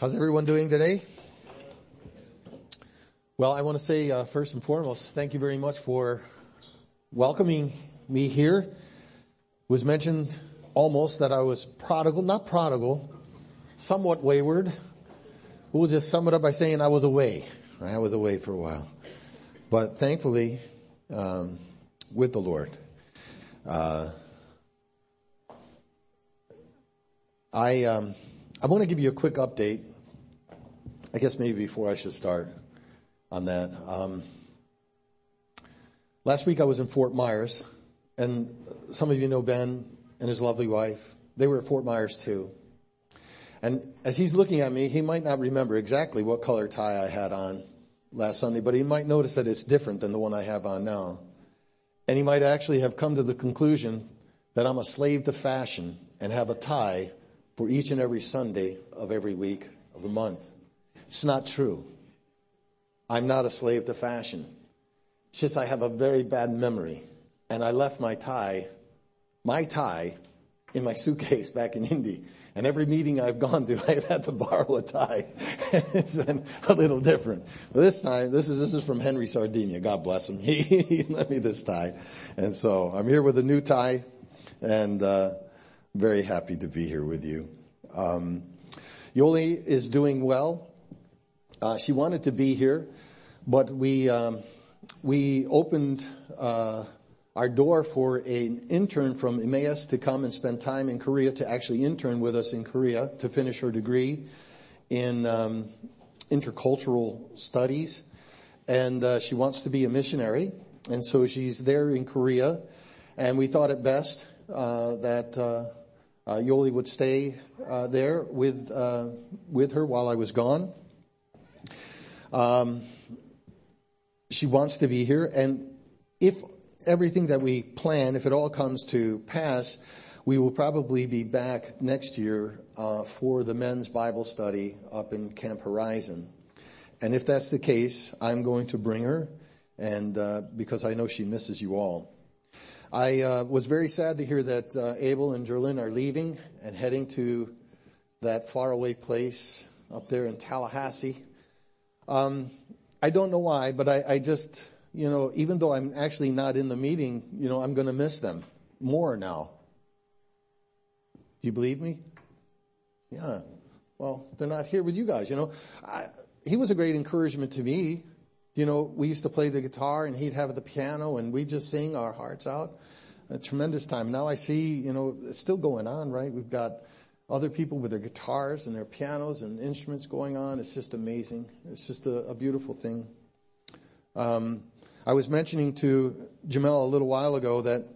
How's everyone doing today? Well, I want to say uh, first and foremost, thank you very much for welcoming me here. It was mentioned almost that I was prodigal, not prodigal, somewhat wayward. We'll just sum it up by saying I was away. Right? I was away for a while, but thankfully, um, with the Lord. Uh, I um, I want to give you a quick update I guess maybe before I should start on that. Um, last week I was in Fort Myers, and some of you know Ben and his lovely wife. They were at Fort Myers too. And as he's looking at me, he might not remember exactly what color tie I had on last Sunday, but he might notice that it's different than the one I have on now. And he might actually have come to the conclusion that I'm a slave to fashion and have a tie for each and every Sunday of every week of the month. It's not true. I'm not a slave to fashion. It's just I have a very bad memory. And I left my tie, my tie, in my suitcase back in Indy. And every meeting I've gone to, I've had to borrow a tie. it's been a little different. But this time, this is, this is from Henry Sardinia. God bless him. He, he lent me this tie. And so I'm here with a new tie and, uh, very happy to be here with you. Um, Yoli is doing well. Uh, she wanted to be here, but we um, we opened uh, our door for an intern from Emmaus to come and spend time in Korea to actually intern with us in Korea to finish her degree in um, intercultural studies, and uh, she wants to be a missionary, and so she's there in Korea, and we thought it best uh, that. Uh, uh, Yoli would stay there with with her while I was gone, um, she wants to be here, and if everything that we plan, if it all comes to pass, we will probably be back next year uh, for the men's Bible study up in Camp Horizon. And if that's the case, I'm going to bring her, and uh, because I know she misses you all. I uh, was very sad to hear that uh, Abel and Jerlyn are leaving and heading to that faraway place up there in Tallahassee. Um, I don't know why, but I, I just, you know, even though I'm actually not in the meeting, you know, I'm going to miss them more now. Do you believe me? Yeah. Well, they're not here with you guys, you know. I, he was a great encouragement to me. You know, we used to play the guitar and he'd have the piano and we'd just sing our hearts out. A tremendous time. Now I see, you know, it's still going on, right? We've got other people with their guitars and their pianos and instruments going on. It's just amazing. It's just a, a beautiful thing. Um, I was mentioning to Jamel a little while ago that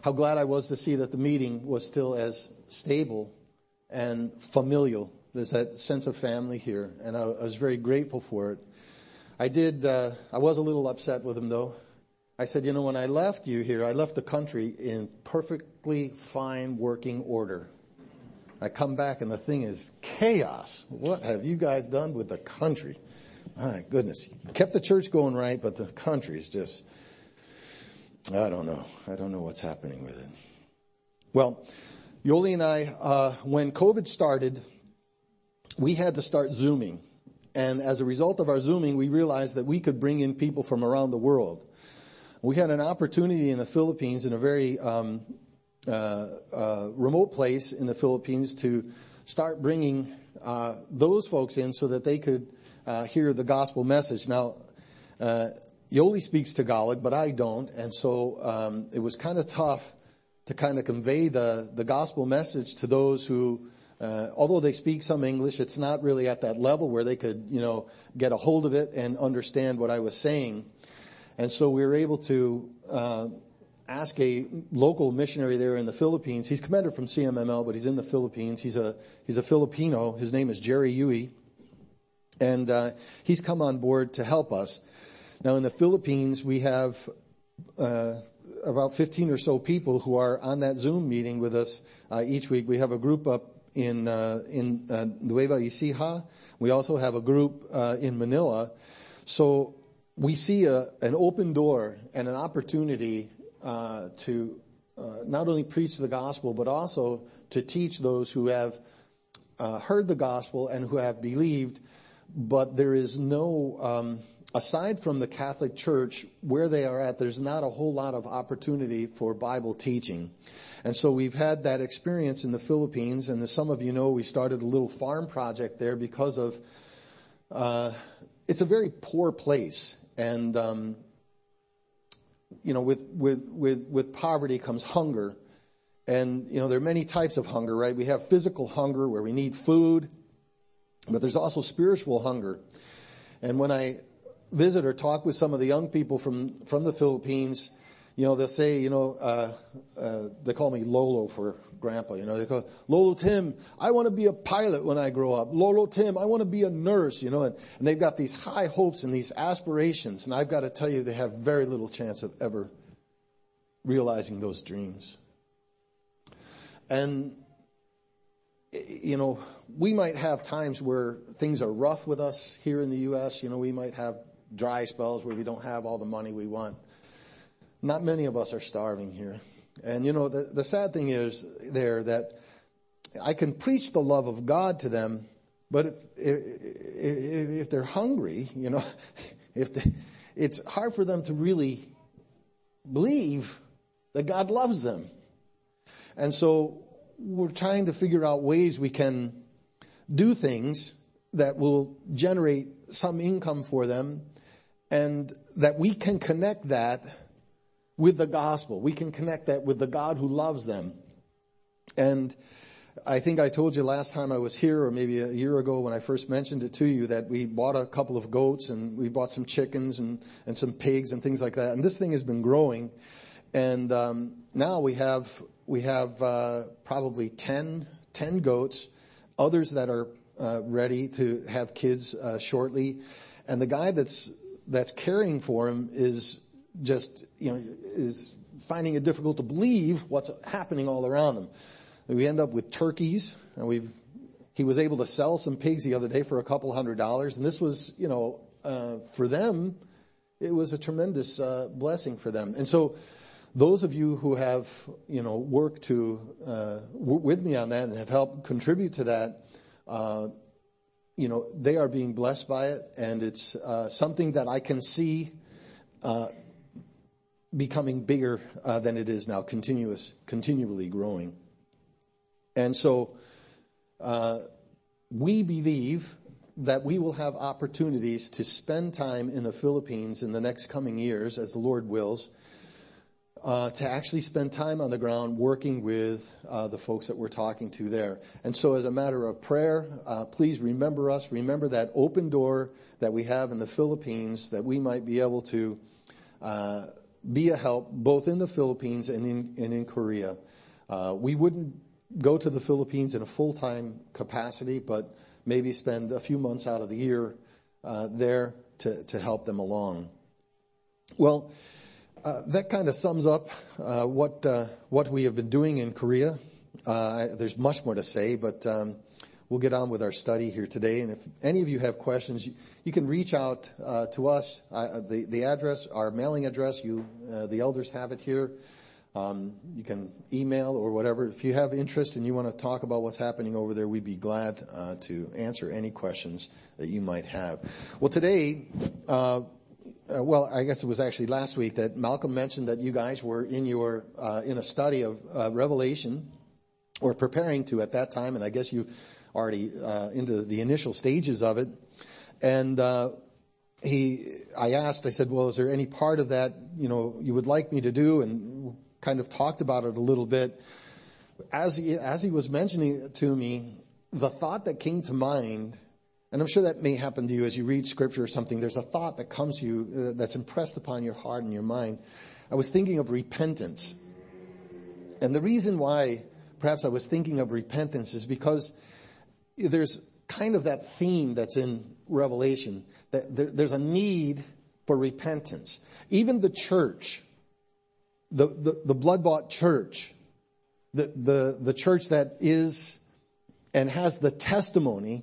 how glad I was to see that the meeting was still as stable and familial. There's that sense of family here, and I, I was very grateful for it. I did. Uh, I was a little upset with him though. I said, you know, when I left you here, I left the country in perfectly fine working order. I come back and the thing is chaos. What have you guys done with the country? My goodness. You kept the church going right, but the country is just, I don't know. I don't know what's happening with it. Well, Yoli and I, uh, when COVID started, we had to start Zooming. And as a result of our Zooming, we realized that we could bring in people from around the world. We had an opportunity in the Philippines in a very um, uh, uh, remote place in the Philippines to start bringing uh, those folks in so that they could uh, hear the gospel message. Now, uh, Yoli speaks Tagalog, but I don't, and so um, it was kind of tough to kind of convey the the gospel message to those who. Uh, although they speak some English, it's not really at that level where they could, you know, get a hold of it and understand what I was saying. And so we were able to uh, ask a local missionary there in the Philippines. He's commander from CMML, but he's in the Philippines. He's a he's a Filipino. His name is Jerry Yui, and uh, he's come on board to help us. Now in the Philippines, we have uh, about 15 or so people who are on that Zoom meeting with us uh, each week. We have a group up in uh, in uh, Nueva Ecija. We also have a group uh, in Manila. So we see a, an open door and an opportunity uh, to uh, not only preach the gospel, but also to teach those who have uh, heard the gospel and who have believed, but there is no, um, aside from the Catholic Church, where they are at, there's not a whole lot of opportunity for Bible teaching. And so we've had that experience in the Philippines, and as some of you know, we started a little farm project there because of, uh, it's a very poor place, and um, you know, with with with with poverty comes hunger, and you know there are many types of hunger, right? We have physical hunger where we need food, but there's also spiritual hunger. And when I visit or talk with some of the young people from from the Philippines, you know, they'll say, you know, uh, uh, they call me Lolo for grandpa, you know, they call, Lolo Tim, I want to be a pilot when I grow up. Lolo Tim, I want to be a nurse, you know, and, and they've got these high hopes and these aspirations. And I've got to tell you, they have very little chance of ever realizing those dreams. And, you know, we might have times where things are rough with us here in the U.S. You know, we might have dry spells where we don't have all the money we want. Not many of us are starving here. And you know, the, the sad thing is there that I can preach the love of God to them, but if, if, if they're hungry, you know, if they, it's hard for them to really believe that God loves them. And so we're trying to figure out ways we can do things that will generate some income for them and that we can connect that with the gospel. We can connect that with the God who loves them. And I think I told you last time I was here, or maybe a year ago when I first mentioned it to you, that we bought a couple of goats and we bought some chickens and, and some pigs and things like that. And this thing has been growing. And um, now we have we have uh, probably 10, 10 goats, others that are uh, ready to have kids uh, shortly. And the guy that's that's caring for him is just, you know, is finding it difficult to believe what's happening all around him. We end up with turkeys, and we've, he was able to sell some pigs the other day for a couple hundred dollars, and this was, you know, uh, for them, it was a tremendous uh, blessing for them. And so, those of you who have, you know, worked to uh, w- with me on that and have helped contribute to that, uh, you know, they are being blessed by it, and it's uh, something that I can see uh, becoming bigger uh, than it is now, continuous, continually growing. And so, uh, we believe that we will have opportunities to spend time in the Philippines in the next coming years, as the Lord wills, uh, to actually spend time on the ground working with uh, the folks that we're talking to there. And so, as a matter of prayer, uh, please remember us. Remember that open door that we have in the Philippines, that we might be able to uh, be a help both in the Philippines and in, and in Korea. Uh, we wouldn't go to the Philippines in a full-time capacity, but maybe spend a few months out of the year uh, there to, to help them along. Well, that kind of sums up uh, what uh, what we have been doing in Korea. Uh, there's much more to say, but um, we'll get on with our study here today. And if any of you have questions, you, can reach out uh, to us. Uh, the, address, our mailing address, uh, the elders have it here. Um, you can email or whatever. If you have interest and you want to talk about what's happening over there, we'd be glad uh, to answer any questions that you might have. Well, today, uh, uh, well, I guess it was actually last week that Malcolm mentioned that you guys were in your in a study of Revelation, or preparing to at that time, and I guess you already uh, into the initial stages of it. And uh, he, I asked, I said, well, is there any part of that, you know, you would like me to do? And kind of talked about it a little bit. As he, as he was mentioning it to me, the thought that came to mind, and I'm sure that may happen to you as you read scripture or something, there's a thought that comes to you uh, that's impressed upon your heart and your mind. I was thinking of repentance. And the reason why perhaps I was thinking of repentance is because there's kind of that theme that's in Revelation that there, there's a need for repentance. Even the church, the, the, the blood bought church, the, the, the church that is and has the testimony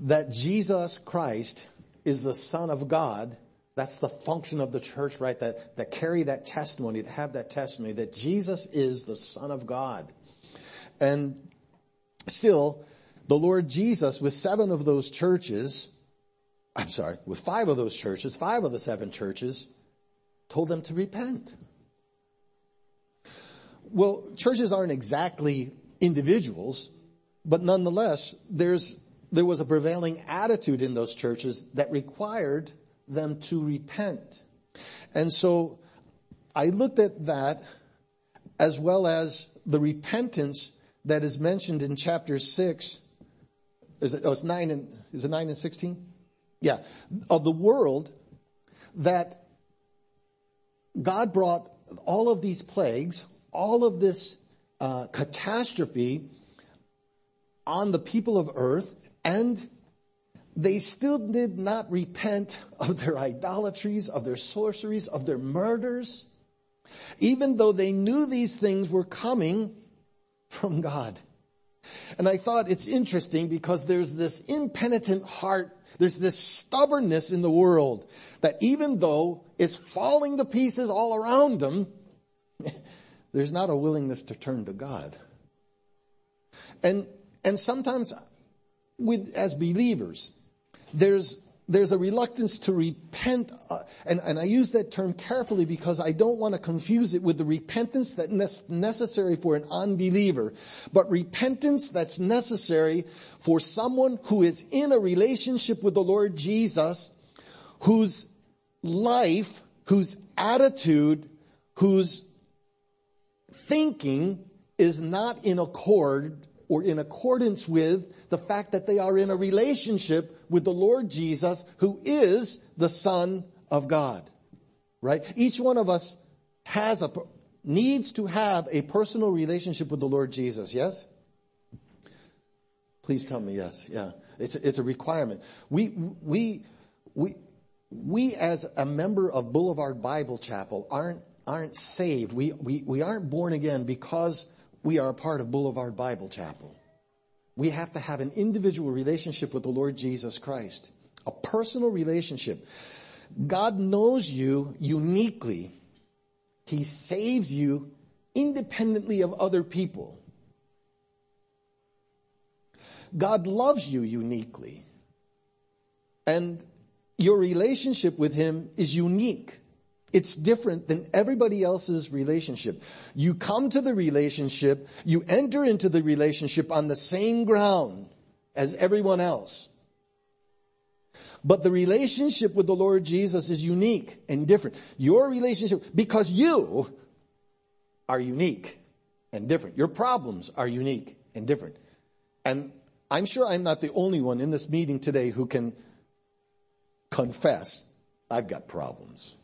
that Jesus Christ is the Son of God. That's the function of the church, right? That, that carry that testimony, to have that testimony that Jesus is the Son of God. And still, the Lord Jesus with seven of those churches, I'm sorry, with five of those churches, five of the seven churches, told them to repent. Well, churches aren't exactly individuals, but nonetheless, there's, there was a prevailing attitude in those churches that required them to repent. And so I looked at that as well as the repentance that is mentioned in chapter 6. Is it, oh, it's 9 and, is it 9 and 16? Yeah. Of the world that God brought all of these plagues, all of this uh, catastrophe on the people of earth, and they still did not repent of their idolatries, of their sorceries, of their murders, even though they knew these things were coming from God. And I thought it's interesting because there's this impenitent heart, there's this stubbornness in the world that even though it's falling to pieces all around them, there's not a willingness to turn to God. And, and sometimes with, as believers, there's, there's a reluctance to repent, uh, and, and I use that term carefully because I don't want to confuse it with the repentance that's necessary for an unbeliever, but repentance that's necessary for someone who is in a relationship with the Lord Jesus, whose life, whose attitude, whose thinking is not in accord or in accordance with the fact that they are in a relationship with the Lord Jesus, who is the Son of God. Right? Each one of us has a, needs to have a personal relationship with the Lord Jesus, yes? Please tell me yes, yeah. It's, it's a requirement. We, we, we, we as a member of Boulevard Bible Chapel aren't, aren't saved. We, we, we aren't born again because we are a part of Boulevard Bible Chapel. We have to have an individual relationship with the Lord Jesus Christ. A personal relationship. God knows you uniquely. He saves you independently of other people. God loves you uniquely. And your relationship with Him is unique. It's different than everybody else's relationship. You come to the relationship, you enter into the relationship on the same ground as everyone else. But the relationship with the Lord Jesus is unique and different. Your relationship, because you are unique and different. Your problems are unique and different. And I'm sure I'm not the only one in this meeting today who can confess, I've got problems.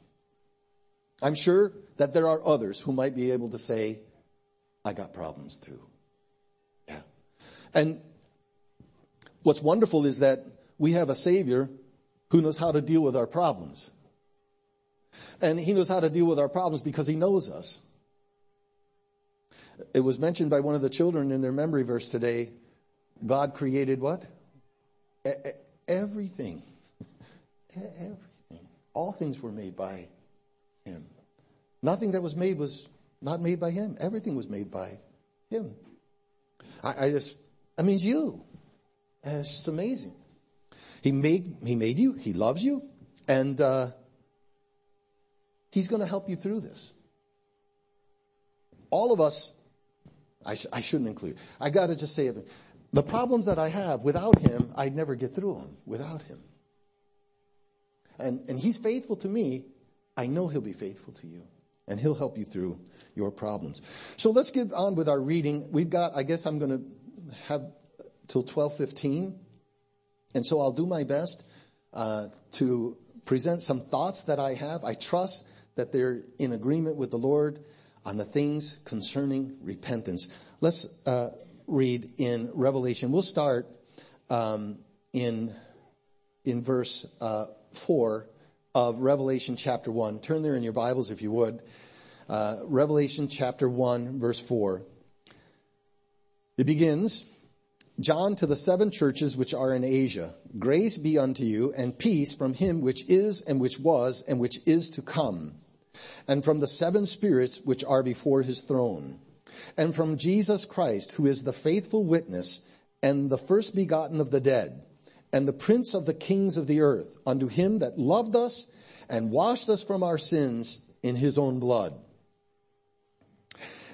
I'm sure that there are others who might be able to say, I got problems too. Yeah. And what's wonderful is that we have a Savior who knows how to deal with our problems. And He knows how to deal with our problems because He knows us. It was mentioned by one of the children in their memory verse today. God created what? Everything. Everything. All things were made by him. Nothing that was made was not made by him. Everything was made by him. I, I just, I mean, you. And it's just amazing. He made, he made you. He loves you. And, uh, he's going to help you through this. All of us, I, sh- I shouldn't include, I got to just say it. The problems that I have without him, I'd never get through them without him. And, and he's faithful to me I know He'll be faithful to you and He'll help you through your problems. So let's get on with our reading. We've got, I guess I'm going to have till 12:15, and so I'll do my best uh, to present some thoughts that I have. I trust that they're in agreement with the Lord on the things concerning repentance. Let's uh, read in Revelation. We'll start um, in in verse uh, four of Revelation chapter 1. Turn there in your Bibles if you would. Uh, Revelation chapter 1, verse 4. It begins, John to the seven churches which are in Asia, grace be unto you and peace from him which is and which was and which is to come, and from the seven spirits which are before his throne, and from Jesus Christ, who is the faithful witness and the first begotten of the dead, and the prince of the kings of the earth, unto him that loved us and washed us from our sins in his own blood,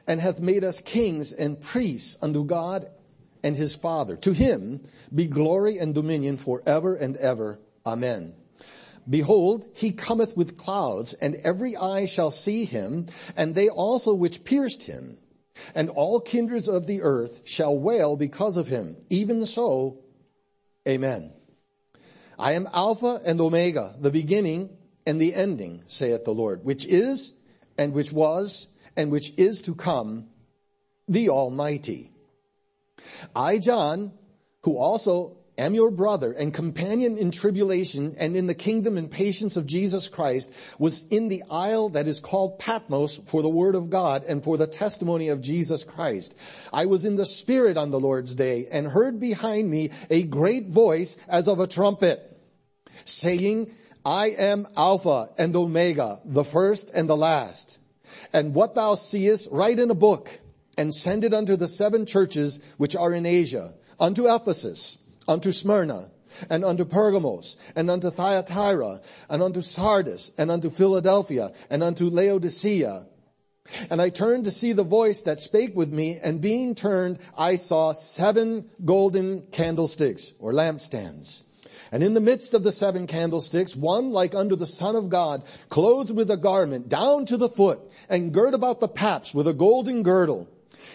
and hath made us kings and priests unto God and his Father. To him be glory and dominion forever and ever. Amen. Behold, he cometh with clouds, and every eye shall see him, and they also which pierced him and all kindreds of the earth shall wail because of him. Even so, amen. I am Alpha and Omega, the beginning and the ending, saith the Lord, which is and which was and which is to come, the Almighty. I, John, who also am your brother and companion in tribulation and in the kingdom and patience of Jesus Christ, was in the isle that is called Patmos for the word of God and for the testimony of Jesus Christ. I was in the spirit on the Lord's day and heard behind me a great voice as of a trumpet saying, I am Alpha and Omega, the first and the last. And what thou seest, write in a book and send it unto the seven churches which are in Asia, unto Ephesus, unto Smyrna, and unto Pergamos, and unto Thyatira, and unto Sardis, and unto Philadelphia, and unto Laodicea. And I turned to see the voice that spake with me, and being turned, I saw seven golden candlesticks, or lampstands. And in the midst of the seven candlesticks, one like unto the Son of God, clothed with a garment down to the foot, and girt about the paps with a golden girdle.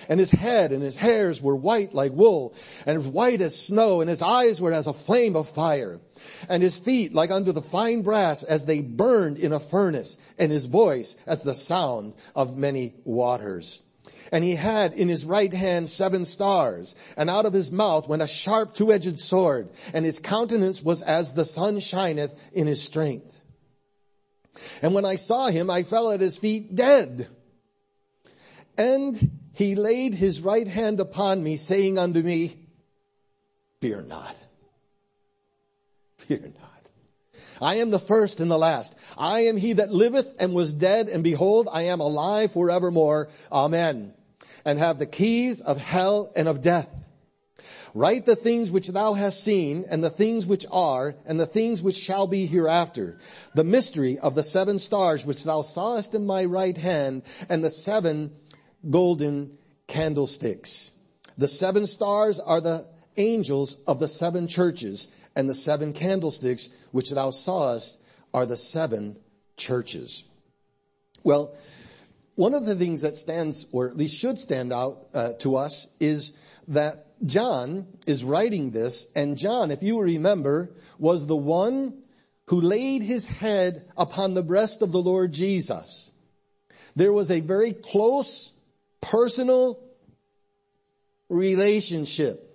And his head and his hairs were white like wool, and white as snow, and his eyes were as a flame of fire. And his feet like unto the fine brass as they burned in a furnace, and his voice as the sound of many waters. And he had in his right hand seven stars, and out of his mouth went a sharp two-edged sword, and his countenance was as the sun shineth in his strength. And when I saw him, I fell at his feet dead. And he laid his right hand upon me, saying unto me, Fear not. Fear not. I am the first and the last. I am he that liveth and was dead, and behold, I am alive forevermore. Amen. And have the keys of hell and of death. Write the things which thou hast seen, and the things which are, and the things which shall be hereafter. The mystery of the seven stars which thou sawest in my right hand, and the seven golden candlesticks. The seven stars are the angels of the seven churches, and the seven candlesticks which thou sawest are the seven churches. Well, one of the things that stands, or at least should stand out uh, to us, is that John is writing this, and John, if you remember, was the one who laid his head upon the breast of the Lord Jesus. There was a very close personal relationship.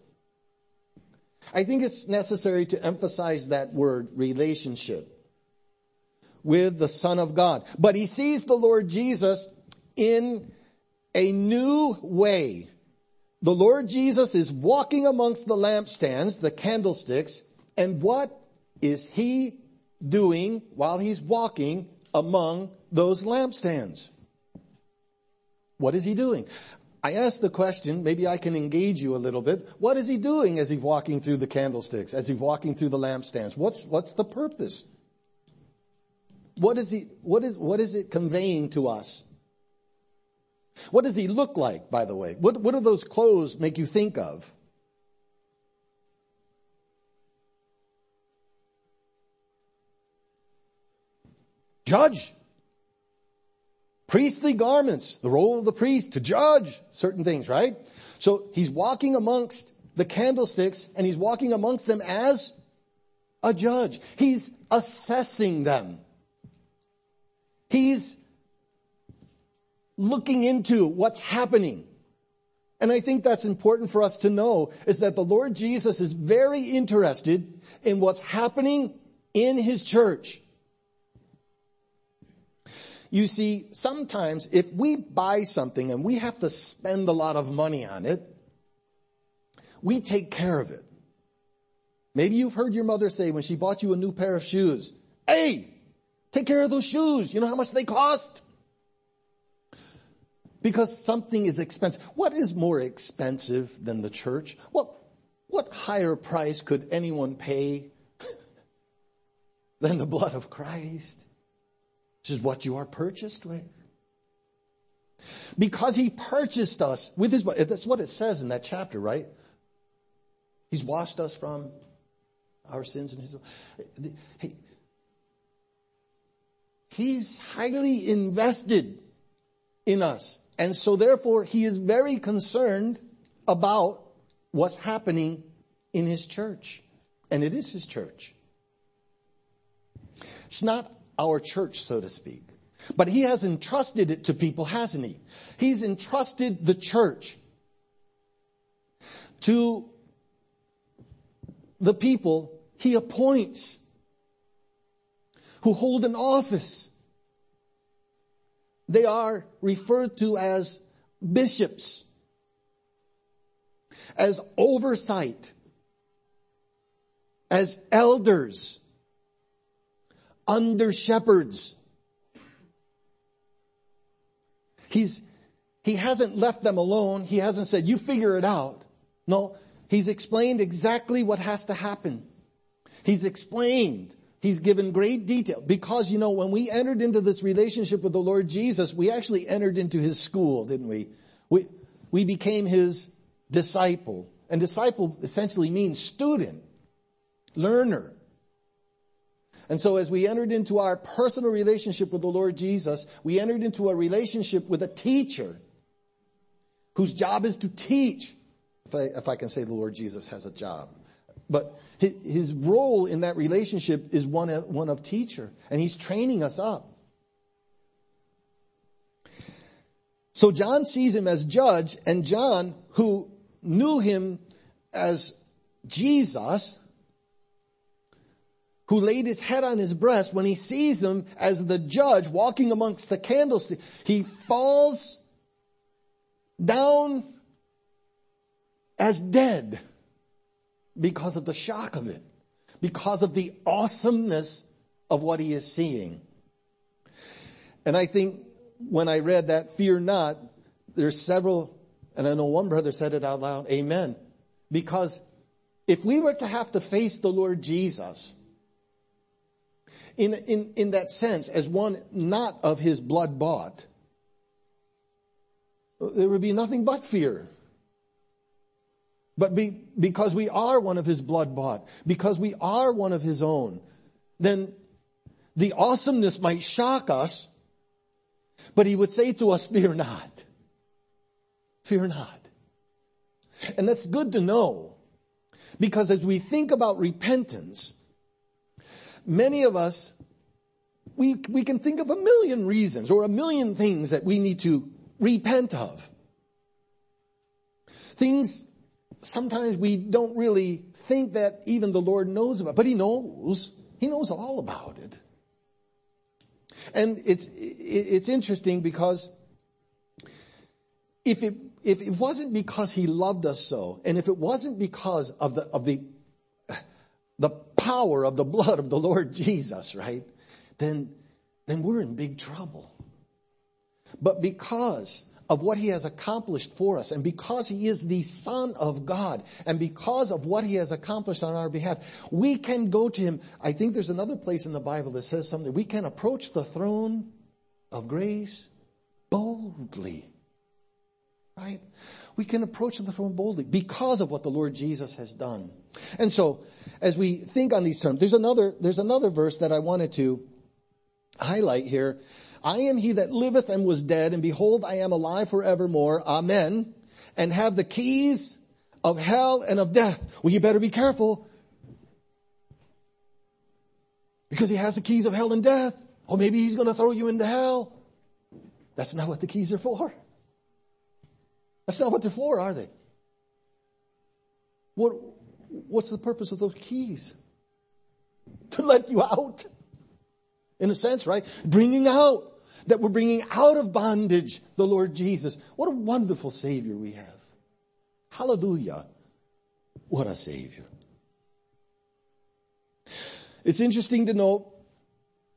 I think it's necessary to emphasize that word, relationship, with the Son of God. But he sees the Lord Jesus in a new way. The Lord Jesus is walking amongst the lampstands, the candlesticks, and what is he doing while he's walking among those lampstands? What is he doing? I ask the question, maybe I can engage you a little bit. What is he doing as he's walking through the candlesticks, as he's walking through the lampstands? What's, what's the purpose? What is he, what is, what is it conveying to us? What does he look like, by the way? What, what do those clothes make you think of? Judge priestly garments, the role of the priest to judge certain things, right? So he's walking amongst the candlesticks and he's walking amongst them as a judge. He's assessing them. He's looking into what's happening. And I think that's important for us to know is that the Lord Jesus is very interested in what's happening in his church. You see, sometimes if we buy something and we have to spend a lot of money on it, we take care of it. Maybe you've heard your mother say when she bought you a new pair of shoes, hey, take care of those shoes. You know how much they cost? Because something is expensive. What is more expensive than the church? What, what higher price could anyone pay than the blood of Christ? This is what you are purchased with. Because he purchased us with his blood. That's what it says in that chapter, right? He's washed us from our sins in his he, he's highly invested in us. And so therefore he is very concerned about what's happening in his church. And it is his church. It's not our church, so to speak. But he has entrusted it to people, hasn't he? He's entrusted the church to the people he appoints who hold an office. They are referred to as bishops, as oversight, as elders, under shepherds. He's, he hasn't left them alone. He hasn't said, you figure it out. No, he's explained exactly what has to happen. He's explained. He's given great detail because, you know, when we entered into this relationship with the Lord Jesus, we actually entered into his school, didn't we? We, we became his disciple. And disciple essentially means student, learner. And so as we entered into our personal relationship with the Lord Jesus, we entered into a relationship with a teacher whose job is to teach. If I, if I can say the Lord Jesus has a job. But his role in that relationship is one of, one of teacher, and he's training us up. So John sees him as judge, and John, who knew him as Jesus, who laid his head on his breast, when he sees him as the judge walking amongst the candlestick, he falls down as dead because of the shock of it, because of the awesomeness of what he is seeing. And I think when I read that, fear not, there's several, and I know one brother said it out loud, amen. Because if we were to have to face the Lord Jesus, in, in, in that sense, as one not of his blood bought, there would be nothing but fear. But be, because we are one of his blood bought, because we are one of his own, then the awesomeness might shock us, but he would say to us, fear not. Fear not. And that's good to know. Because as we think about repentance, many of us, we, we can think of a million reasons or a million things that we need to repent of. Things sometimes we don't really think that even the Lord knows about, but He knows. He knows all about it. And it's, it's interesting because if it, if it wasn't because He loved us so, and if it wasn't because of the, of the, the power of the blood of the Lord Jesus, right? Then, then we're in big trouble. But because of what he has accomplished for us and because he is the son of God and because of what he has accomplished on our behalf, we can go to him. I think there's another place in the Bible that says something. We can approach the throne of grace boldly. Right? We can approach the throne boldly because of what the Lord Jesus has done. And so, as we think on these terms, there's another, there's another verse that I wanted to highlight here I am he that liveth and was dead, and behold, I am alive forevermore. Amen. And have the keys of hell and of death. Well, you better be careful. Because he has the keys of hell and death. Or maybe he's going to throw you into hell. That's not what the keys are for. That's not what they're for, are they? What, what's the purpose of those keys? To let you out. In a sense, right? Bringing out that we're bringing out of bondage the Lord Jesus. What a wonderful Savior we have. Hallelujah. What a Savior. It's interesting to note,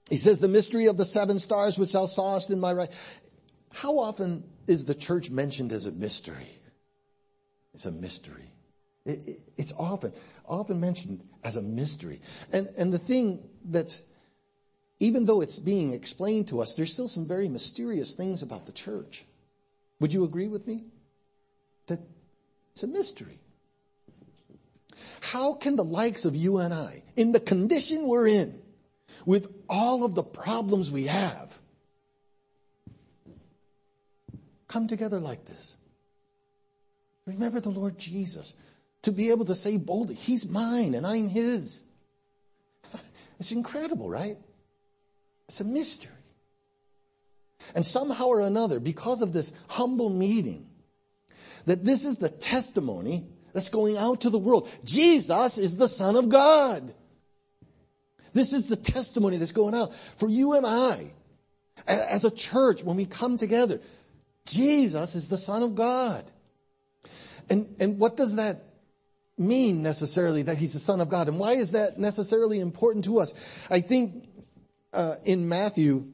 he says, the mystery of the seven stars which thou sawest in my right. How often is the church mentioned as a mystery? It's a mystery. It, it, it's often, often mentioned as a mystery. And, and the thing that's, even though it's being explained to us, there's still some very mysterious things about the church. Would you agree with me? That it's a mystery. How can the likes of you and I, in the condition we're in, with all of the problems we have, come together like this? Remember the Lord Jesus. To be able to say boldly, He's mine and I'm His. It's incredible, right? It's a mystery. And somehow or another, because of this humble meeting, that this is the testimony that's going out to the world. Jesus is the Son of God. This is the testimony that's going out for you and I as a church when we come together. Jesus is the Son of God. And, and what does that mean necessarily that he's the Son of God? And why is that necessarily important to us? I think, uh, in Matthew,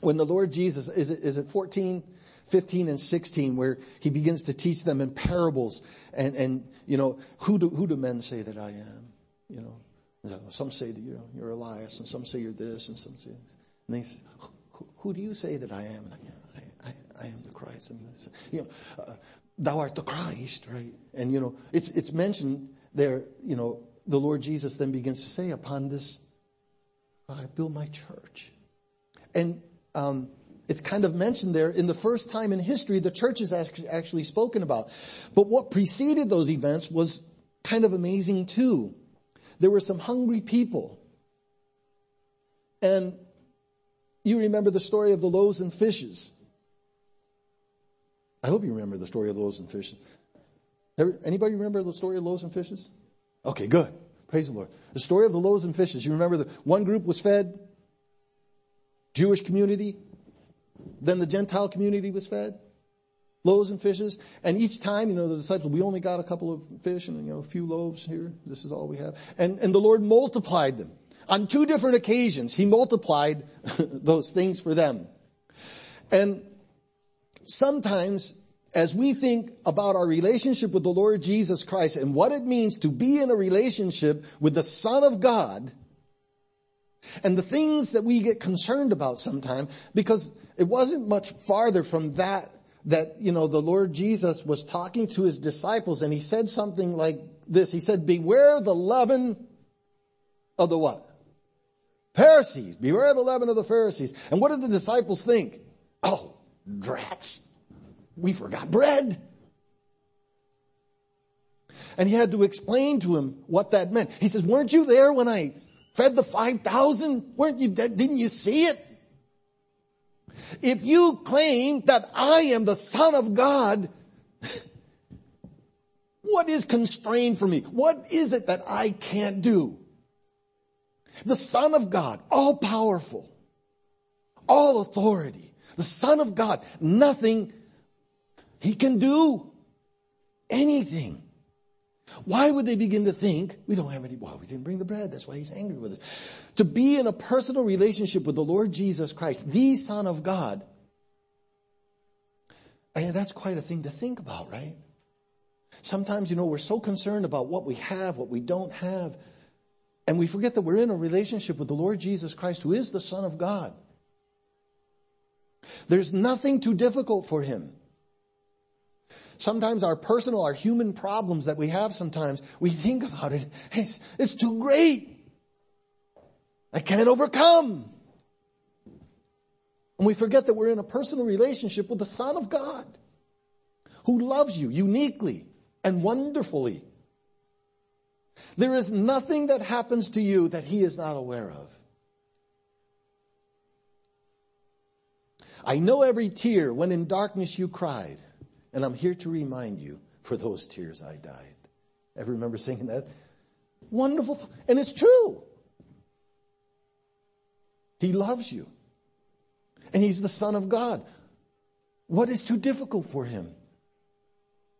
when the Lord Jesus, is it, is it 14, 15 and 16 where he begins to teach them in parables and, and, you know, who do, who do men say that I am? You know, some say that, you you're Elias and some say you're this and some say, this. and they say, who, who do you say that I am? And I, I, I, am the Christ. And you know, uh, thou art the Christ, right? And you know, it's, it's mentioned there, you know, the Lord Jesus then begins to say, upon this, I build my church. And, um, it's kind of mentioned there in the first time in history the church is actually spoken about. But what preceded those events was kind of amazing too. There were some hungry people. And you remember the story of the loaves and fishes. I hope you remember the story of loaves and fishes. Anybody remember the story of loaves and fishes? Okay, good. Praise the Lord. The story of the loaves and fishes. You remember the one group was fed, Jewish community, then the Gentile community was fed. Loaves and fishes. And each time, you know, the disciples, we only got a couple of fish and, you know, a few loaves here. This is all we have. And, and the Lord multiplied them. On two different occasions, He multiplied those things for them. And sometimes as we think about our relationship with the Lord Jesus Christ and what it means to be in a relationship with the Son of God, and the things that we get concerned about sometimes, because it wasn't much farther from that that, you know, the Lord Jesus was talking to his disciples and he said something like this. He said, beware the leaven of the what? Pharisees. Beware the leaven of the Pharisees. And what did the disciples think? Oh, drats. We forgot bread. And he had to explain to him what that meant. He says, weren't you there when I fed the 5,000? Weren't you, didn't you see it? If you claim that I am the son of God, what is constrained for me? What is it that I can't do? The son of God, all powerful, all authority, the son of God, nothing he can do anything. Why would they begin to think, we don't have any, well, we didn't bring the bread, that's why he's angry with us. To be in a personal relationship with the Lord Jesus Christ, the Son of God, and that's quite a thing to think about, right? Sometimes, you know, we're so concerned about what we have, what we don't have, and we forget that we're in a relationship with the Lord Jesus Christ, who is the Son of God. There's nothing too difficult for Him. Sometimes our personal, our human problems that we have sometimes, we think about it, it's, it's too great. I can't overcome. And we forget that we're in a personal relationship with the Son of God who loves you uniquely and wonderfully. There is nothing that happens to you that he is not aware of. I know every tear when in darkness you cried. And I'm here to remind you, for those tears I died. Ever remember singing that? Wonderful. And it's true. He loves you. And he's the son of God. What is too difficult for him?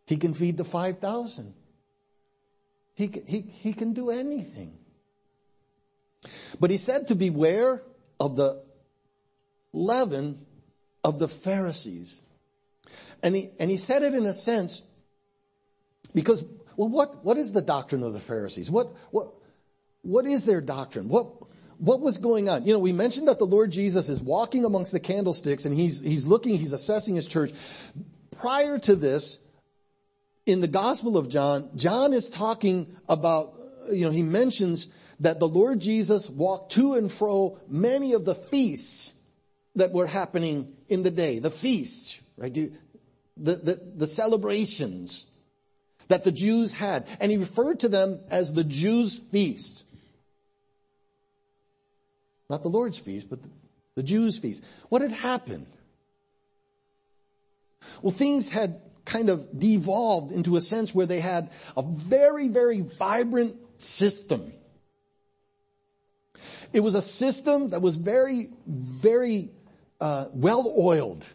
He can feed the 5,000. He, he, he can do anything. But he said to beware of the leaven of the Pharisees. And he, and he said it in a sense because well, what, what is the doctrine of the Pharisees? What, what, what is their doctrine? What, what was going on? You know, we mentioned that the Lord Jesus is walking amongst the candlesticks and he's, he's looking, he's assessing his church. Prior to this, in the Gospel of John, John is talking about, you know, he mentions that the Lord Jesus walked to and fro many of the feasts that were happening in the day, the feasts, right? The, the, the celebrations that the Jews had. And he referred to them as the Jews' feast. Not the Lord's feast, but the, the Jews' feast. What had happened? Well, things had kind of devolved into a sense where they had a very, very vibrant system. It was a system that was very, very uh, well oiled.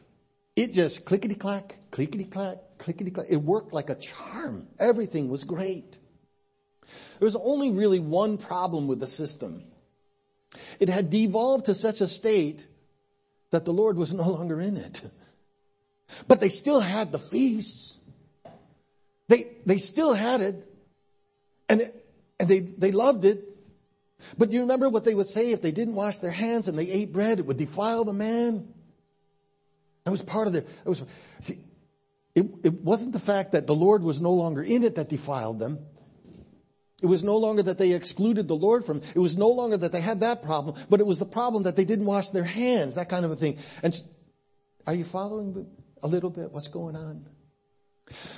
It just clickety clack, clickety clack, clickety clack. It worked like a charm. Everything was great. There was only really one problem with the system. It had devolved to such a state that the Lord was no longer in it. But they still had the feasts. They, they still had it. And, it, and they, they loved it. But you remember what they would say if they didn't wash their hands and they ate bread, it would defile the man? That was part of their, it was, see, it, it wasn't the fact that the Lord was no longer in it that defiled them. It was no longer that they excluded the Lord from, it was no longer that they had that problem, but it was the problem that they didn't wash their hands, that kind of a thing. And are you following a little bit what's going on?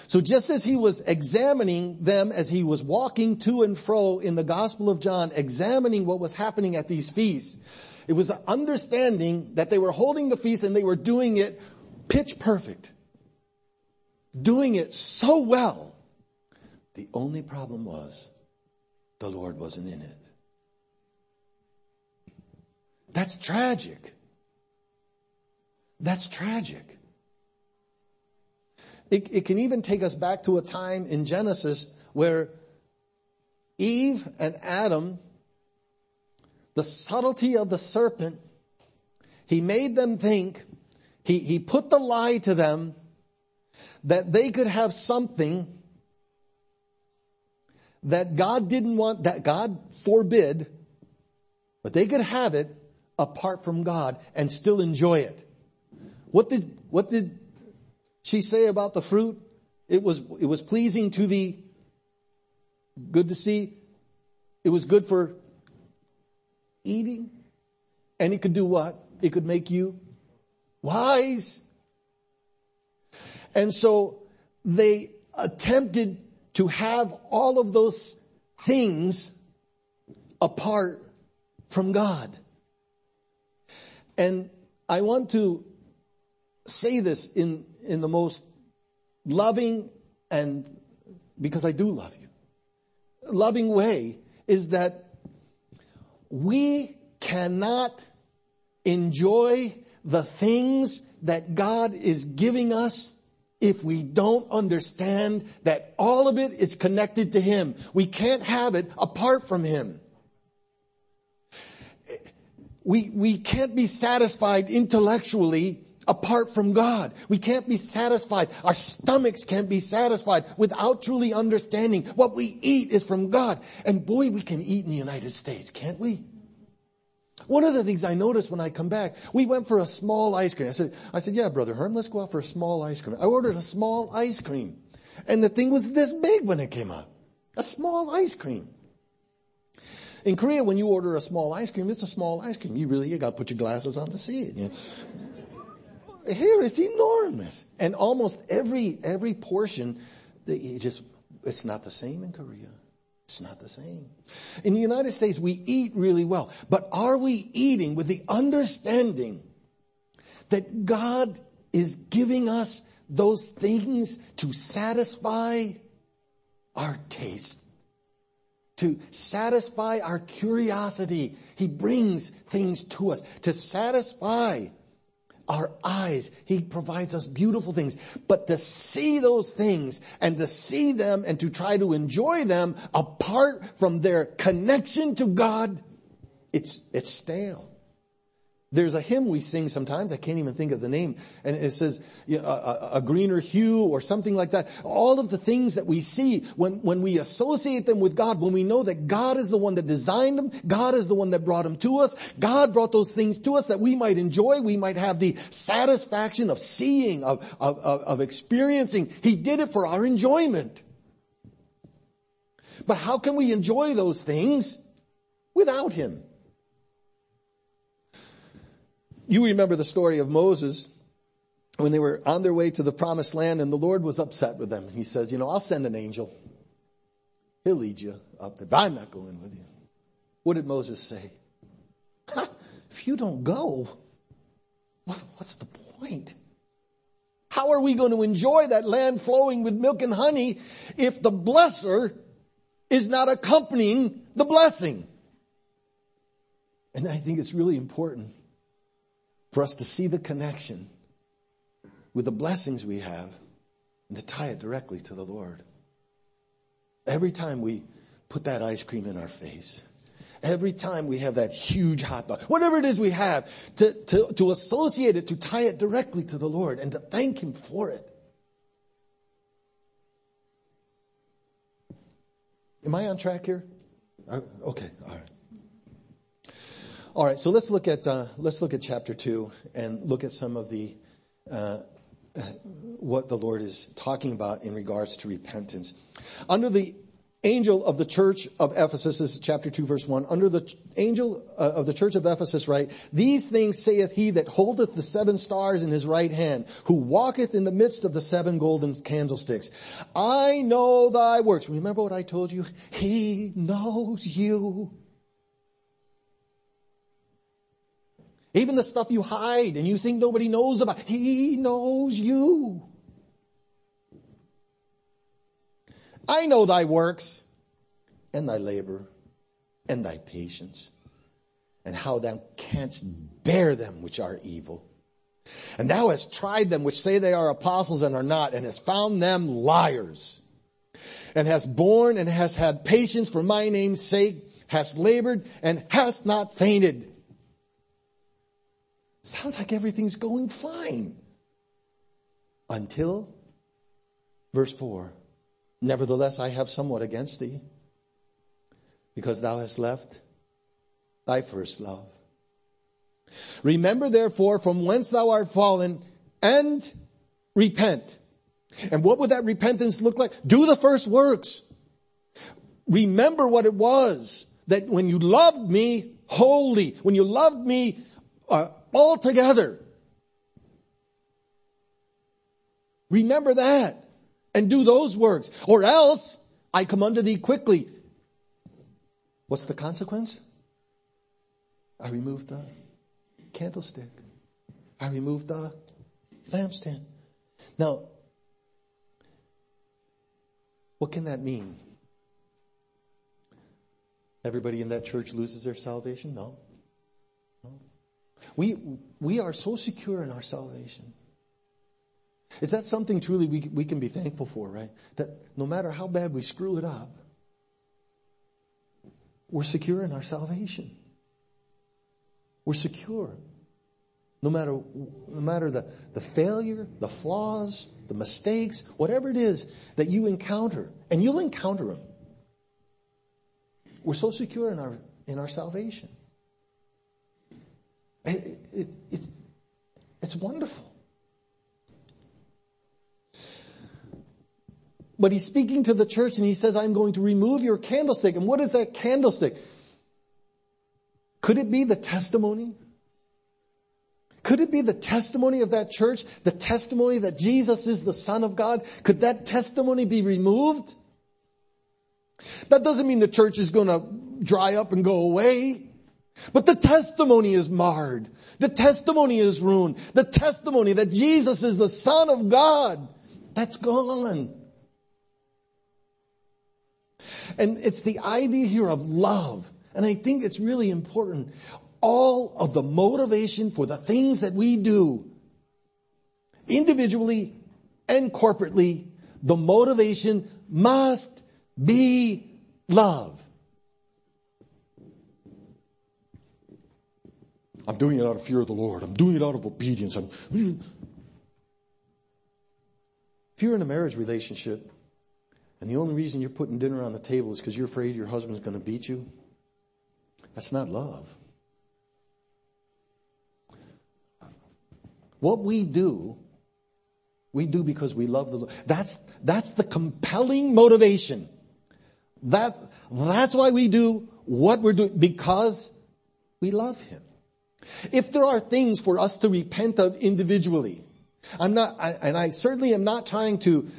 So just as he was examining them as he was walking to and fro in the Gospel of John, examining what was happening at these feasts, it was an understanding that they were holding the feast and they were doing it pitch perfect. Doing it so well. The only problem was the Lord wasn't in it. That's tragic. That's tragic. It, it, can even take us back to a time in Genesis where Eve and Adam, the subtlety of the serpent, he made them think, he, he put the lie to them that they could have something that God didn't want, that God forbid, but they could have it apart from God and still enjoy it. What did, what did she say about the fruit? It was, it was pleasing to the, good to see. It was good for eating. And it could do what? It could make you wise. And so they attempted to have all of those things apart from God. And I want to say this in, in the most loving and because I do love you, loving way is that we cannot enjoy the things that God is giving us if we don't understand that all of it is connected to Him. We can't have it apart from Him. We, we can't be satisfied intellectually apart from God. We can't be satisfied. Our stomachs can't be satisfied without truly understanding what we eat is from God. And boy, we can eat in the United States, can't we? One of the things I noticed when I come back, we went for a small ice cream. I said, I said, yeah, brother Herm, let's go out for a small ice cream. I ordered a small ice cream. And the thing was this big when it came out. A small ice cream. In Korea, when you order a small ice cream, it's a small ice cream. You really, you gotta put your glasses on to see it. You know? Here, it's enormous. And almost every, every portion, it just, it's not the same in Korea. It's not the same. In the United States, we eat really well, but are we eating with the understanding that God is giving us those things to satisfy our taste? To satisfy our curiosity. He brings things to us to satisfy our eyes. He provides us beautiful things. But to see those things and to see them and to try to enjoy them apart from their connection to God, it's, it's stale. There's a hymn we sing sometimes. I can't even think of the name. And it says you know, a, a, greener hue or something like that. All of the things that we see when, when we associate them with God, when we know that God is the one that designed them, God is the one that brought them to us, God brought those things to us that we might enjoy, we might have the satisfaction of seeing, of, of, of, of experiencing. He did it for our enjoyment. But how can we enjoy those things without Him? You remember the story of Moses when they were on their way to the promised land and the Lord was upset with them. He says, you know, I'll send an angel. He'll lead you up there, but I'm not going with you. What did Moses say? if you don't go, what's the point? How are we going to enjoy that land flowing with milk and honey if the blesser is not accompanying the blessing? And I think it's really important for us to see the connection with the blessings we have and to tie it directly to the Lord. Every time we put that ice cream in our face, every time we have that huge hot dog, whatever it is we have, to, to, to associate it, to tie it directly to the Lord and to thank Him for it. Am I on track here? Uh, okay, all right. All right, so let's look at uh, let's look at chapter two and look at some of the uh, what the Lord is talking about in regards to repentance. Under the angel of the church of Ephesus, is chapter 2 verse 1, under the angel uh, of the church of Ephesus write, These things saith he that holdeth the seven stars in his right hand, who walketh in the midst of the seven golden candlesticks. I know thy works. Remember what I told you? He knows you. Even the stuff you hide and you think nobody knows about, He knows you. I know thy works and thy labor and thy patience and how thou canst bear them which are evil. And thou hast tried them which say they are apostles and are not and hast found them liars and hast borne and hast had patience for my name's sake, hast labored and hast not fainted. Sounds like everything's going fine. Until verse 4. Nevertheless, I have somewhat against thee, because thou hast left thy first love. Remember therefore from whence thou art fallen and repent. And what would that repentance look like? Do the first works. Remember what it was that when you loved me wholly, when you loved me uh, all together. Remember that and do those works or else I come unto thee quickly. What's the consequence? I remove the candlestick. I remove the lampstand. Now, what can that mean? Everybody in that church loses their salvation? No. We, we are so secure in our salvation. Is that something truly we, we can be thankful for, right? That no matter how bad we screw it up, we're secure in our salvation. We're secure. No matter, no matter the, the failure, the flaws, the mistakes, whatever it is that you encounter, and you'll encounter them. We're so secure in our, in our salvation. It, it, it's, it's wonderful. But he's speaking to the church and he says, I'm going to remove your candlestick. And what is that candlestick? Could it be the testimony? Could it be the testimony of that church? The testimony that Jesus is the Son of God? Could that testimony be removed? That doesn't mean the church is going to dry up and go away. But the testimony is marred. The testimony is ruined. The testimony that Jesus is the Son of God, that's gone. And it's the idea here of love. And I think it's really important. All of the motivation for the things that we do, individually and corporately, the motivation must be love. I'm doing it out of fear of the Lord. I'm doing it out of obedience. I'm, if you're in a marriage relationship and the only reason you're putting dinner on the table is because you're afraid your husband's going to beat you, that's not love. What we do, we do because we love the Lord. That's, that's the compelling motivation. That, that's why we do what we're doing, because we love Him. If there are things for us to repent of individually, I'm not, I, and I certainly am not trying to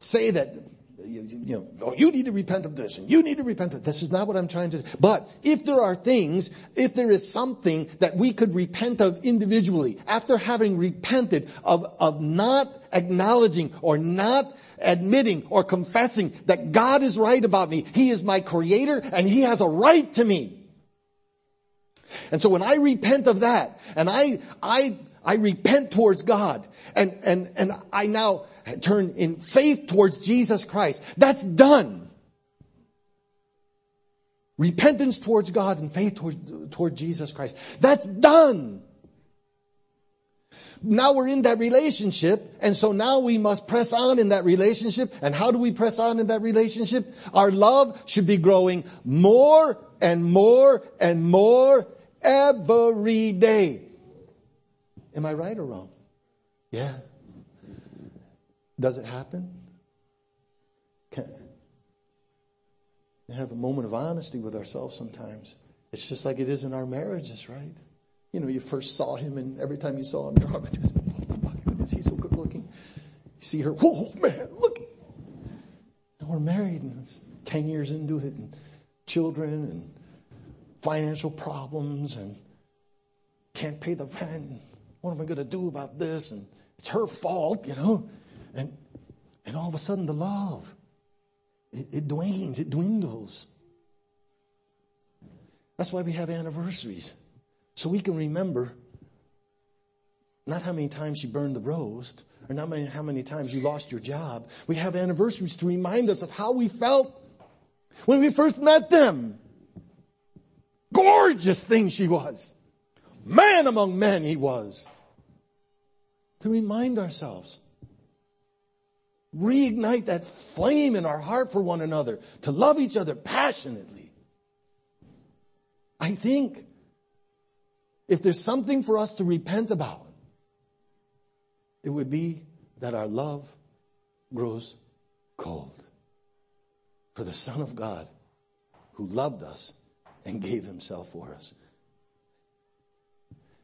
say that, you, you know, oh, you need to repent of this and you need to repent of this. is not what I'm trying to say. But if there are things, if there is something that we could repent of individually after having repented of, of not acknowledging or not admitting or confessing that God is right about me. He is my creator and he has a right to me. And so when I repent of that and I, I, I repent towards God and, and, and I now turn in faith towards Jesus Christ, that's done. Repentance towards God and faith towards, toward Jesus Christ. That's done. Now we're in that relationship, and so now we must press on in that relationship. And how do we press on in that relationship? Our love should be growing more and more and more every day. Am I right or wrong? Yeah. Does it happen? Can have a moment of honesty with ourselves sometimes. It's just like it is in our marriages, right? You know, you first saw him and every time you saw him, you're like, oh my goodness, he's so good looking. You see her, whoa man, look. And we're married and it's 10 years into it and children and financial problems and can't pay the rent. What am I going to do about this? And it's her fault, you know? And, and all of a sudden the love, it, it dwindles, it dwindles. That's why we have anniversaries. So we can remember not how many times you burned the roast or not many, how many times you lost your job. We have anniversaries to remind us of how we felt when we first met them. Gorgeous thing she was. Man among men he was. To remind ourselves. Reignite that flame in our heart for one another. To love each other passionately. I think if there's something for us to repent about, it would be that our love grows cold for the Son of God who loved us and gave himself for us.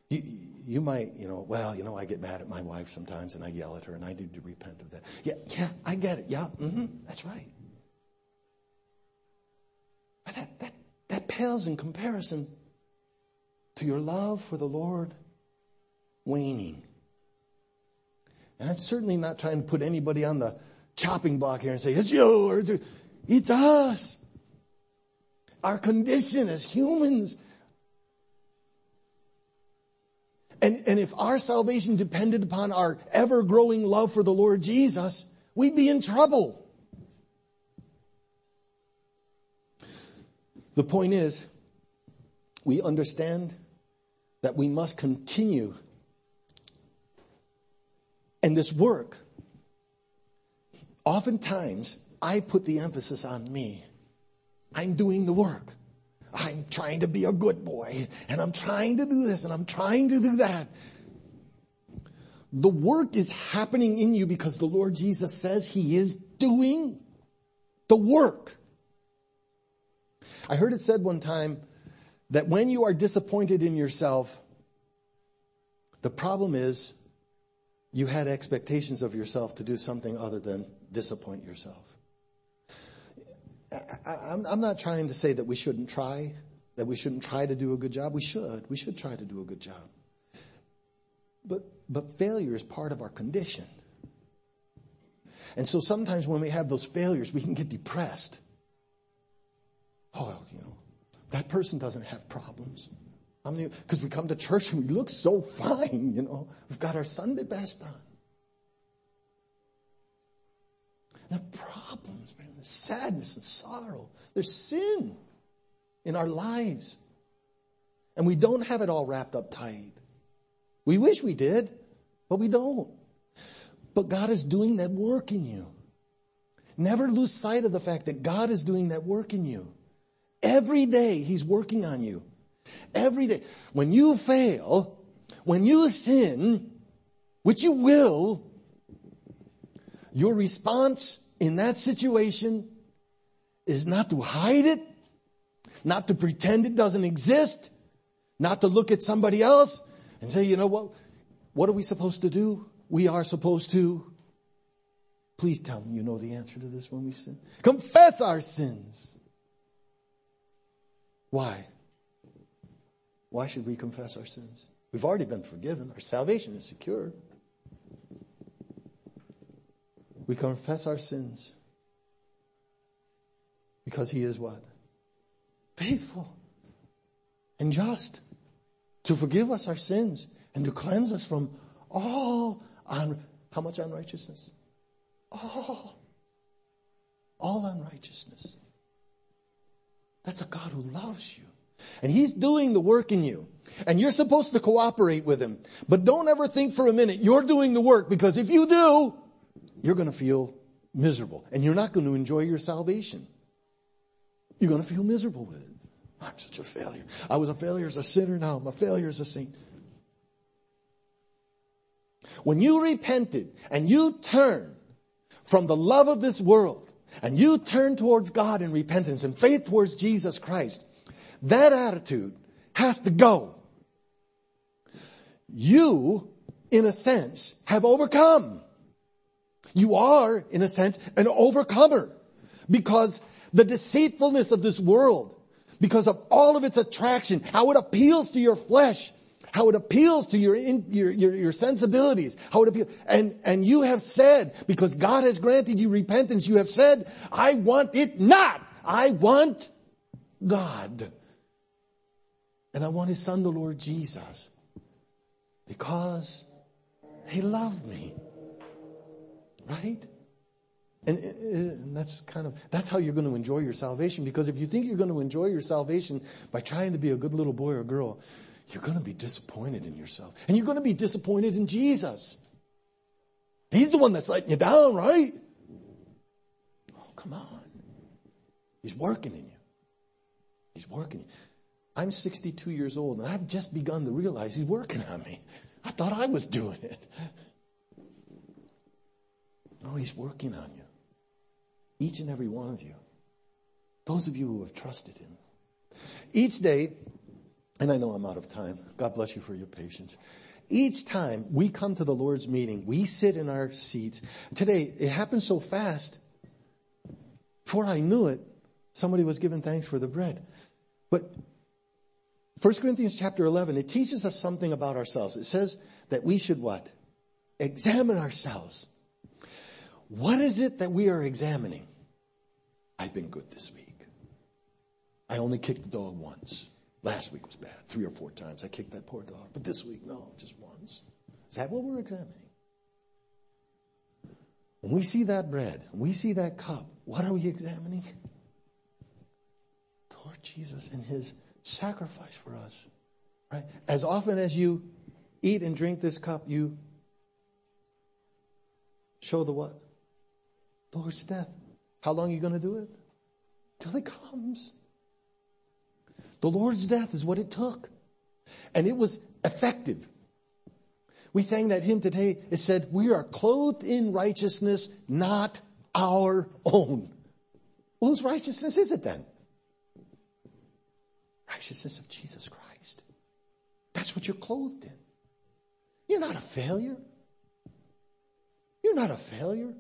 You, you might, you know, well, you know, I get mad at my wife sometimes and I yell at her and I need to repent of that. Yeah, yeah, I get it. Yeah, mm-hmm, that's right. But that, that, that pales in comparison to your love for the Lord waning. And I'm certainly not trying to put anybody on the chopping block here and say, it's you or it's, it's us. Our condition as humans. And, and if our salvation depended upon our ever growing love for the Lord Jesus, we'd be in trouble. The point is, we understand that we must continue. And this work, oftentimes I put the emphasis on me. I'm doing the work. I'm trying to be a good boy and I'm trying to do this and I'm trying to do that. The work is happening in you because the Lord Jesus says he is doing the work. I heard it said one time, that when you are disappointed in yourself, the problem is you had expectations of yourself to do something other than disappoint yourself. I, am not trying to say that we shouldn't try, that we shouldn't try to do a good job. We should. We should try to do a good job. But, but failure is part of our condition. And so sometimes when we have those failures, we can get depressed. Oh, you know, that person doesn't have problems. Because we come to church and we look so fine, you know. We've got our Sunday best on. The problems, sadness and sorrow. There's sin in our lives. And we don't have it all wrapped up tight. We wish we did, but we don't. But God is doing that work in you. Never lose sight of the fact that God is doing that work in you. Every day He's working on you. Every day. When you fail, when you sin, which you will, your response in that situation is not to hide it, not to pretend it doesn't exist, not to look at somebody else and say, you know what? What are we supposed to do? We are supposed to, please tell me you know the answer to this when we sin. Confess our sins. Why? Why should we confess our sins? We've already been forgiven. Our salvation is secure. We confess our sins because he is what? Faithful and just to forgive us our sins and to cleanse us from all un- how much unrighteousness? All. All unrighteousness. That's a God who loves you. And He's doing the work in you. And you're supposed to cooperate with Him. But don't ever think for a minute you're doing the work because if you do, you're going to feel miserable and you're not going to enjoy your salvation. You're going to feel miserable with it. I'm such a failure. I was a failure as a sinner. Now I'm a failure as a saint. When you repented and you turn from the love of this world and you turn towards God in repentance and faith towards Jesus Christ, that attitude has to go. You, in a sense, have overcome. You are, in a sense, an overcomer because the deceitfulness of this world, because of all of its attraction, how it appeals to your flesh, how it appeals to your, your, your, your, sensibilities, how it appeals. And, and you have said, because God has granted you repentance, you have said, I want it not. I want God. And I want His Son, the Lord Jesus. Because He loved me. Right? And, uh, uh, and, that's kind of, that's how you're going to enjoy your salvation. Because if you think you're going to enjoy your salvation by trying to be a good little boy or girl, you're going to be disappointed in yourself. And you're going to be disappointed in Jesus. He's the one that's letting you down, right? Oh, come on. He's working in you. He's working. I'm 62 years old and I've just begun to realize he's working on me. I thought I was doing it. No, he's working on you. Each and every one of you. Those of you who have trusted him. Each day, and I know I'm out of time. God bless you for your patience. Each time we come to the Lord's meeting, we sit in our seats. Today, it happened so fast. Before I knew it, somebody was giving thanks for the bread. But 1 Corinthians chapter 11, it teaches us something about ourselves. It says that we should what? Examine ourselves. What is it that we are examining? I've been good this week. I only kicked the dog once. Last week was bad. Three or four times I kicked that poor dog. But this week, no, just once. Is that what we're examining? When we see that bread, we see that cup, what are we examining? The Lord Jesus and His sacrifice for us. Right? As often as you eat and drink this cup, you show the what? Lord's death. How long are you going to do it? Till He comes. The Lord's death is what it took. And it was effective. We sang that hymn today. It said, we are clothed in righteousness, not our own. Whose righteousness is it then? Righteousness of Jesus Christ. That's what you're clothed in. You're not a failure. You're not a failure.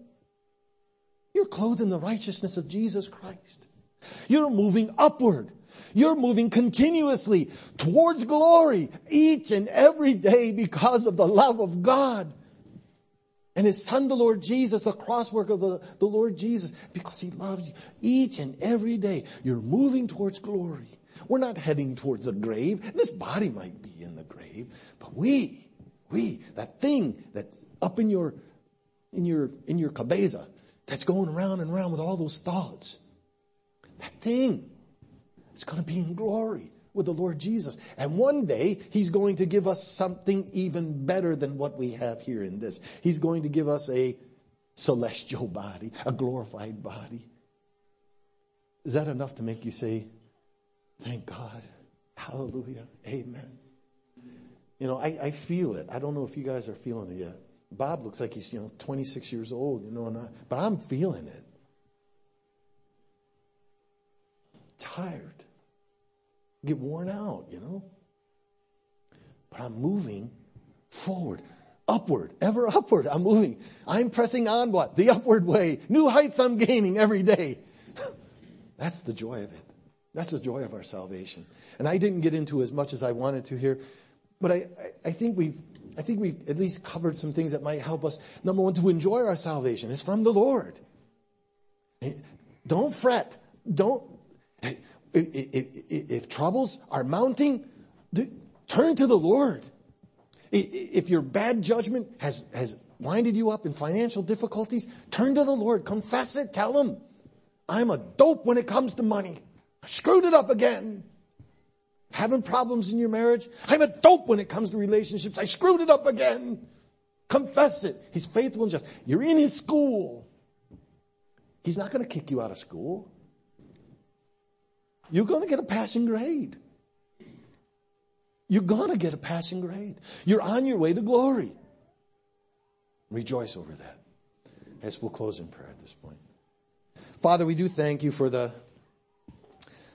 You're clothed in the righteousness of Jesus Christ. You're moving upward. You're moving continuously towards glory each and every day because of the love of God. And his son, the Lord Jesus, the crosswork of the, the Lord Jesus, because he loves you each and every day. You're moving towards glory. We're not heading towards a grave. This body might be in the grave, but we, we, that thing that's up in your, in your, in your cabeza, that's going around and around with all those thoughts. That thing it's going to be in glory with the Lord Jesus. And one day He's going to give us something even better than what we have here in this. He's going to give us a celestial body, a glorified body. Is that enough to make you say, thank God? Hallelujah. Amen. You know, I, I feel it. I don't know if you guys are feeling it yet. Bob looks like he's, you know, 26 years old, you know, I, but I'm feeling it. Tired. Get worn out, you know. But I'm moving forward, upward, ever upward. I'm moving. I'm pressing on what? The upward way. New heights I'm gaining every day. That's the joy of it. That's the joy of our salvation. And I didn't get into as much as I wanted to here, but I, I, think we've, I think we've at least covered some things that might help us. Number one, to enjoy our salvation. It's from the Lord. Don't fret. Don't, if, if, if troubles are mounting, turn to the Lord. If your bad judgment has, has winded you up in financial difficulties, turn to the Lord. Confess it. Tell Him, I'm a dope when it comes to money. I screwed it up again. Having problems in your marriage? I'm a dope when it comes to relationships. I screwed it up again. Confess it. He's faithful and just. You're in His school. He's not going to kick you out of school. You're going to get a passing grade. You're going to get a passing grade. You're on your way to glory. Rejoice over that. As we'll close in prayer at this point. Father, we do thank you for the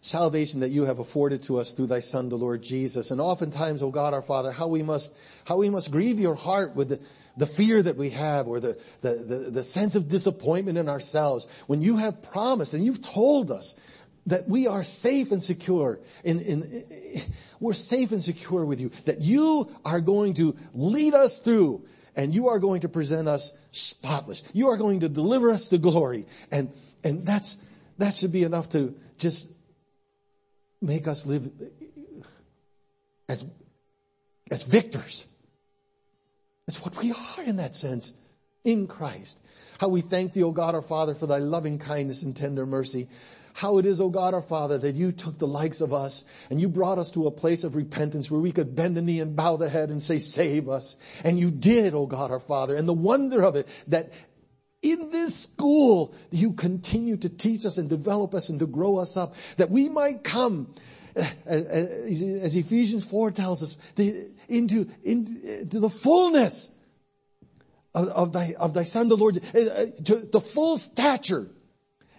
salvation that you have afforded to us through thy son, the Lord Jesus. And oftentimes, oh God, our Father, how we must, how we must grieve your heart with the, the fear that we have or the, the, the, the sense of disappointment in ourselves when you have promised and you've told us that we are safe and secure in, in, we're safe and secure with you, that you are going to lead us through and you are going to present us spotless. You are going to deliver us to glory. And, and that's, that should be enough to just make us live as, as victors. That's what we are in that sense in Christ. How we thank thee, O God our Father, for thy loving kindness and tender mercy how it is, O God our Father, that you took the likes of us and you brought us to a place of repentance where we could bend the knee and bow the head and say, save us. And you did, O God our Father. And the wonder of it that in this school, you continue to teach us and develop us and to grow us up that we might come eh, eh, eh, as Ephesians 4 tells us, into, into the fullness of, of, thy, of thy son, the Lord, to the full stature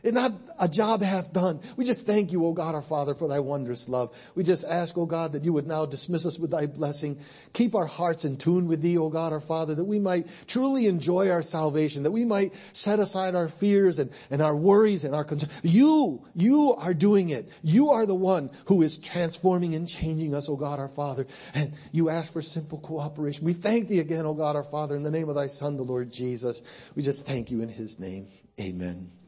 it's not a job half done. We just thank you, O God our Father, for thy wondrous love. We just ask, O God, that you would now dismiss us with thy blessing. Keep our hearts in tune with thee, O God our Father, that we might truly enjoy our salvation, that we might set aside our fears and, and our worries and our concerns. You, you are doing it. You are the one who is transforming and changing us, O God our Father. And you ask for simple cooperation. We thank thee again, O God our Father, in the name of thy Son, the Lord Jesus. We just thank you in his name. Amen.